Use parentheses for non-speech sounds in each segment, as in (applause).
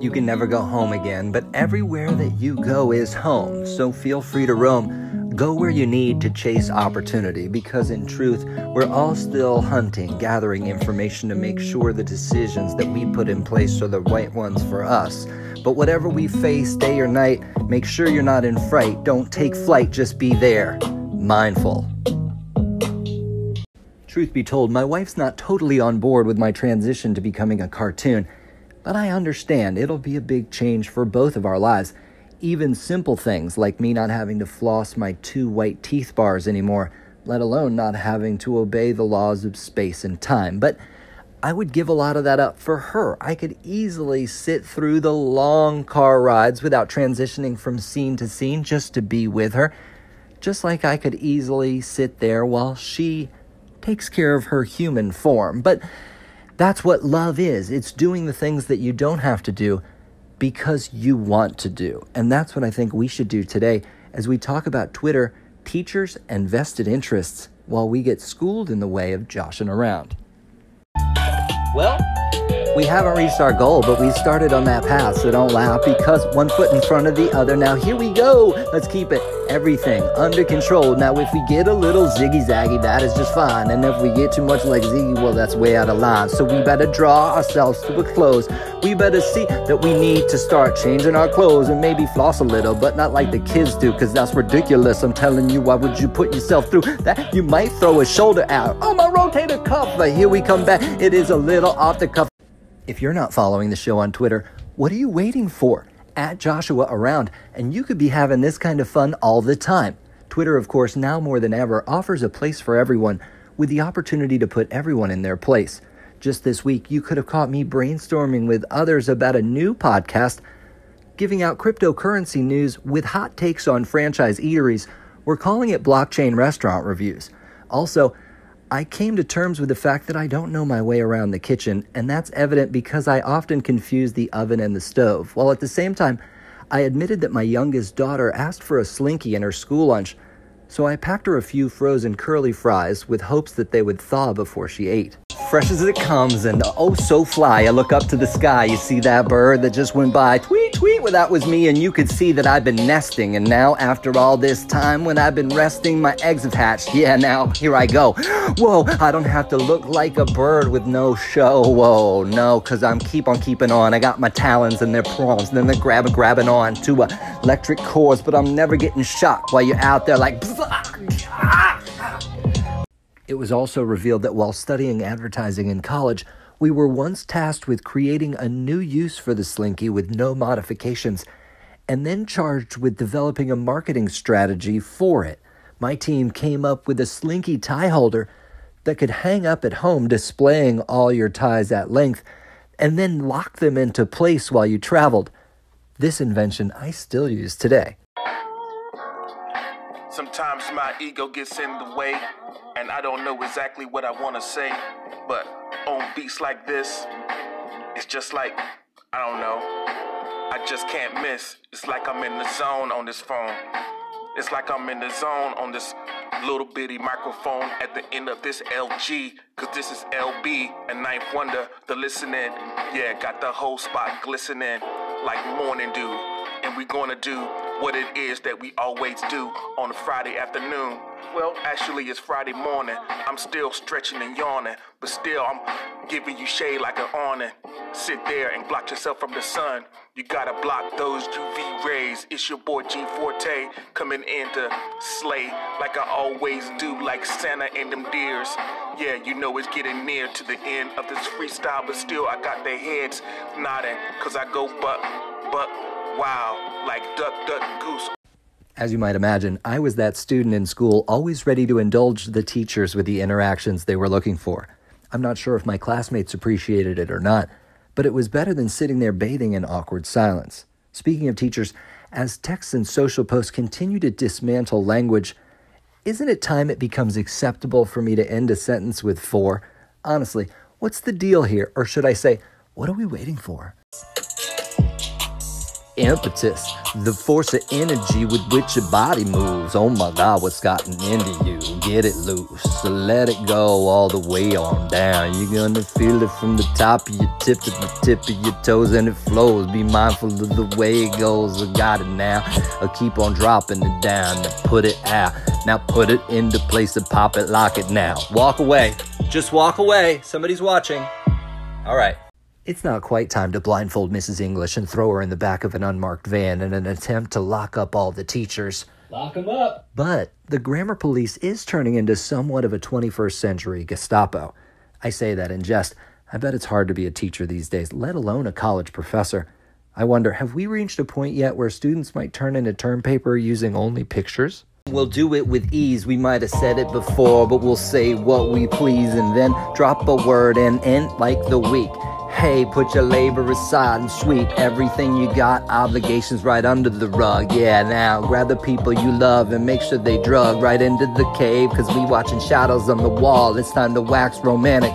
You can never go home again, but everywhere that you go is home, so feel free to roam. Go where you need to chase opportunity because, in truth, we're all still hunting, gathering information to make sure the decisions that we put in place are the right ones for us. But whatever we face, day or night, make sure you're not in fright. Don't take flight, just be there. Mindful. Truth be told, my wife's not totally on board with my transition to becoming a cartoon, but I understand it'll be a big change for both of our lives. Even simple things like me not having to floss my two white teeth bars anymore, let alone not having to obey the laws of space and time. But I would give a lot of that up for her. I could easily sit through the long car rides without transitioning from scene to scene just to be with her, just like I could easily sit there while she takes care of her human form. But that's what love is it's doing the things that you don't have to do because you want to do. And that's what I think we should do today as we talk about Twitter, teachers, and vested interests while we get schooled in the way of joshing around. Well, we haven't reached our goal, but we started on that path, so don't laugh because one foot in front of the other. Now here we go. Let's keep it everything under control. Now if we get a little ziggy zaggy, that is just fine. And if we get too much like Ziggy, well, that's way out of line. So we better draw ourselves to a close. We better see that we need to start changing our clothes and maybe floss a little, but not like the kids do, because that's ridiculous. I'm telling you, why would you put yourself through that? You might throw a shoulder out. Oh, my rotator cuff. But here we come back. It is a little off the cuff. If you're not following the show on Twitter, what are you waiting for? At Joshing Around, and you could be having this kind of fun all the time. Twitter, of course, now more than ever, offers a place for everyone with the opportunity to put everyone in their place. Just this week, you could have caught me brainstorming with others about a new podcast, giving out cryptocurrency news with hot takes on franchise eateries. We're calling it blockchain restaurant reviews. Also, I came to terms with the fact that I don't know my way around the kitchen, and that's evident because I often confuse the oven and the stove, while at the same time, I admitted that my youngest daughter asked for a slinky in her school lunch, so I packed her a few frozen curly fries with hopes that they would thaw before she ate. Fresh as it comes, and oh so fly, I look up to the sky. You see that bird that just went by? Tweet, tweet, well, that was me, and you could see that I've been nesting. And now, after all this time, when I've been resting, my eggs have hatched. Yeah, now here I go. (gasps) Whoa, I don't have to look like a bird with no show. Whoa, no, cause I'm keep on keeping on. I got my talons and their prongs, and then they're grabbing, grabbing on to electric cords, but I'm never getting shocked while you're out there like. It was also revealed that while studying advertising in college, we were once tasked with creating a new use for the Slinky with no modifications, and then charged with developing a marketing strategy for it. My team came up with a Slinky tie holder that could hang up at home, displaying all your ties at length, and then lock them into place while you traveled. This invention I still use today. Sometimes my ego gets in the way, and I don't know exactly what I want to say. But on beats like this, it's just like, I don't know. I just can't miss. It's like I'm in the zone on this phone. It's like I'm in the zone on this little bitty microphone at the end of this LG. Cause this is LB and Ninth Wonder, the listening. Yeah, got the whole spot glistening like morning dew. And we gonna do what it is that we always do on a Friday afternoon. Well, actually, it's Friday morning. I'm still stretching and yawning, but still, I'm giving you shade like an awning. Sit there and block yourself from the sun. You gotta block those UV rays. It's your boy G Forte coming in to slay like I always do, like Santa and them deers. Yeah, you know it's getting near to the end of this freestyle, but still, I got their heads nodding, cause I go buck, buck, wow, like duck, duck, goose. As you might imagine, I was that student in school always ready to indulge the teachers with the interactions they were looking for. I'm not sure if my classmates appreciated it or not, but it was better than sitting there bathing in awkward silence. Speaking of teachers, as texts and social posts continue to dismantle language, isn't it time it becomes acceptable for me to end a sentence with for? Honestly, what's the deal here? Or should I say, what are we waiting for? Impetus, the force of energy with which your body moves. Oh my God, what's gotten into you? Get it loose, so let it go all the way on down. You're gonna feel it from the top of your tip to the tip of your toes, and it flows. Be mindful of the way it goes. I got it now. I'll keep on dropping it down and put it out. Now put it into place and pop it, lock it now. Walk away. Just walk away. Somebody's watching. All right. It's not quite time to blindfold Mrs. English and throw her in the back of an unmarked van in an attempt to lock up all the teachers. Lock 'em up. But the grammar police is turning into somewhat of a 21st century Gestapo. I say that in jest. I bet it's hard to be a teacher these days, let alone a college professor. I wonder, have we reached a point yet where students might turn in a term paper using only pictures? We'll do it with ease. We might have said it before, but we'll say what we please and then drop a word and end like the week. Hey, put your labor aside and sweep everything you got, obligations right under the rug. Yeah, now grab the people you love and make sure they drug right into the cave, cause we watching shadows on the wall. It's time to wax romantic.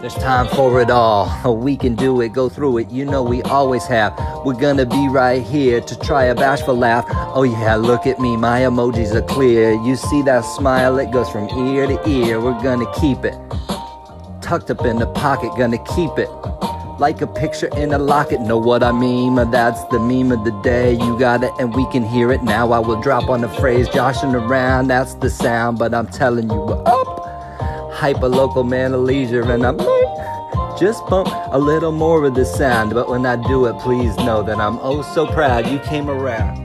There's time for it all. Oh, we can do it, go through it. You know we always have. We're gonna be right here to try a bashful laugh. Oh yeah, look at me, my emojis are clear. You see that smile? It goes from ear to ear. We're gonna keep it tucked up in the pocket, gonna keep it like a picture in a locket. Know what I mean? That's the meme of the day. You got it, and we can hear it now. I will drop on the phrase, joshing around. That's the sound, but I'm telling you, we're up. Hyper local man of leisure, and I might just bump a little more of the sound. But when I do it, please know that I'm oh so proud you came around.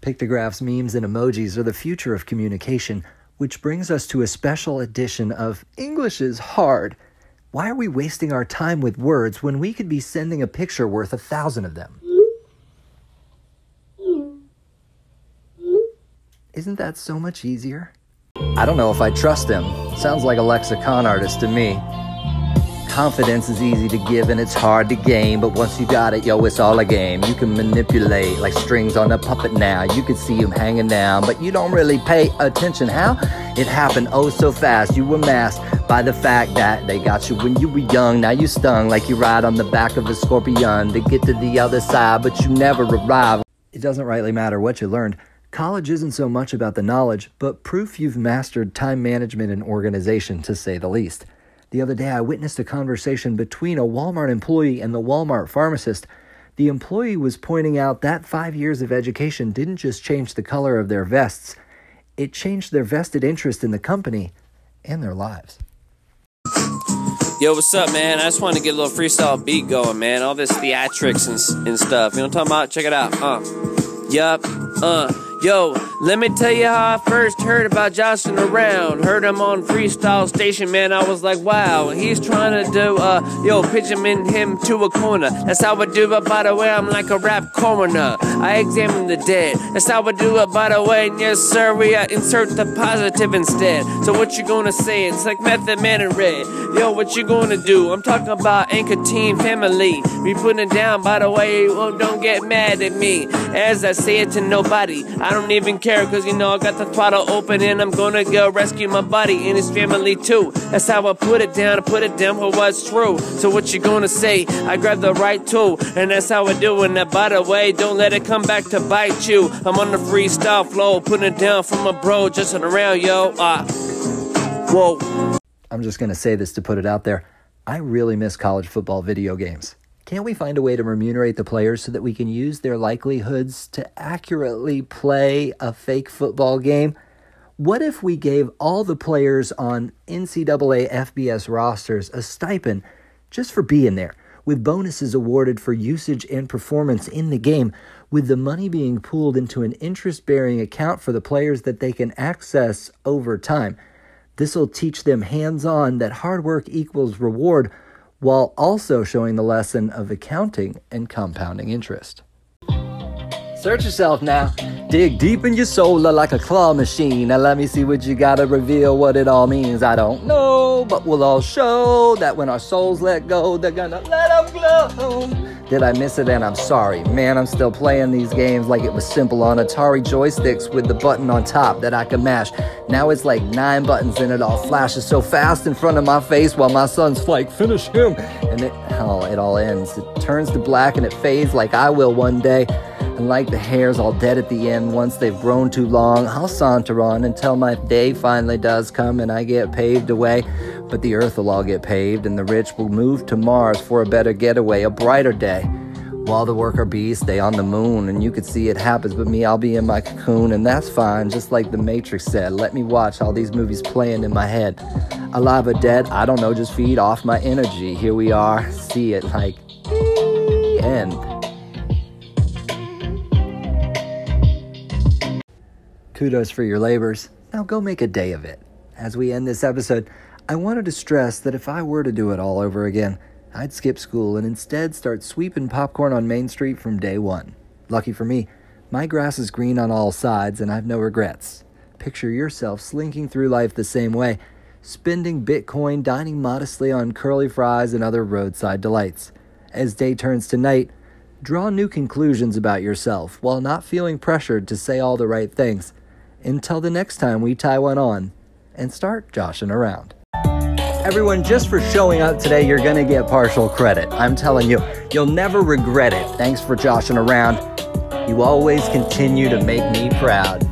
Pictographs, memes, and emojis are the future of communication, which brings us to a special edition of English is Hard. Why are we wasting our time with words when we could be sending a picture worth a thousand of them? Isn't that so much easier? I don't know if I trust him. Sounds like a lexicon artist to me. Confidence is easy to give and it's hard to gain, but once you got it, yo, it's all a game. You can manipulate like strings on a puppet now. You can see him hanging down, but you don't really pay attention. How? It happened oh so fast. You were masked by the fact that they got you when you were young. Now you stung like you ride on the back of a scorpion to get to the other side, but you never arrive. It doesn't rightly matter what you learned. College isn't so much about the knowledge, but proof you've mastered time management and organization, to say the least. The other day, I witnessed a conversation between a Walmart employee and the Walmart pharmacist. The employee was pointing out that five years of education didn't just change the color of their vests, it changed their vested interest in the company and their lives. Yo, what's up, man? I just wanted to get a little freestyle beat going, man. All this theatrics and, and stuff. You know what I'm talking about? Check it out. Uh. Yup. Uh. Yo, let me tell you how I first heard about Joshing around. Heard him on Freestyle Station, man. I was like, wow, he's trying to do, uh, yo, pitch him to a corner. That's how I do it, by the way. I'm like a rap coroner. I examine the dead. That's how I do it, by the way. And yes, sir, we uh, insert the positive instead. So what you gonna say? It's like Method Man and Red. Yo, what you gonna do? I'm talking about Anchor Team Family. We putting it down, by the way. Well, don't get mad at me as I say it to nobody. Don't even care, cause you know I got the throttle open and I'm gonna go rescue my buddy and his family too. That's how I put it down, I put it down for what's true. So what you gonna say? I grab the right tool, and that's how I do it. Now by the way, don't let it come back to bite you. I'm on the freestyle flow, putting it down for my bro, just around, yo. Ah, uh, whoa. I'm just gonna say this to put it out there. I really miss college football video games. Can't we find a way to remunerate the players so that we can use their likelihoods to accurately play a fake football game? What if we gave all the players on NCAA FBS rosters a stipend just for being there, with bonuses awarded for usage and performance in the game, with the money being pooled into an interest bearing account for the players that they can access over time? This will teach them hands on that hard work equals reward while also showing the lesson of accounting and compounding interest. Search yourself now. Dig deep in your soul like a claw machine. Now let me see what you gotta reveal what it all means. I don't know, but we'll all show that when our souls let go, they're gonna let them glow. Did I miss it? And I'm sorry. Man, I'm still playing these games like it was simple on Atari joysticks with the button on top that I could mash. Now it's like nine buttons and it all flashes so fast in front of my face while my son's like, finish him. And it, oh, it all ends. It turns to black and it fades like I will one day. And like the hairs all dead at the end, once they've grown too long, I'll saunter on until my day finally does come and I get paved away. But the earth will all get paved, and the rich will move to Mars for a better getaway, a brighter day. While the worker bees stay on the moon, and you could see it happens, but me, I'll be in my cocoon, and that's fine, just like the Matrix said. Let me watch all these movies playing in my head. Alive or dead, I don't know, just feed off my energy. Here we are, see it like end. Kudos for your labors. Now go make a day of it. As we end this episode, I wanted to stress that if I were to do it all over again, I'd skip school and instead start sweeping popcorn on Main Street from day one. Lucky for me, my grass is green on all sides and I've no regrets. Picture yourself slinking through life the same way, spending Bitcoin, dining modestly on curly fries and other roadside delights. As day turns to night, draw new conclusions about yourself while not feeling pressured to say all the right things until the next time we tie one on and start joshing around. Everyone, just for showing up today, you're to get partial credit. I'm telling you, you'll never regret it. Thanks for joshing around. You always continue to make me proud.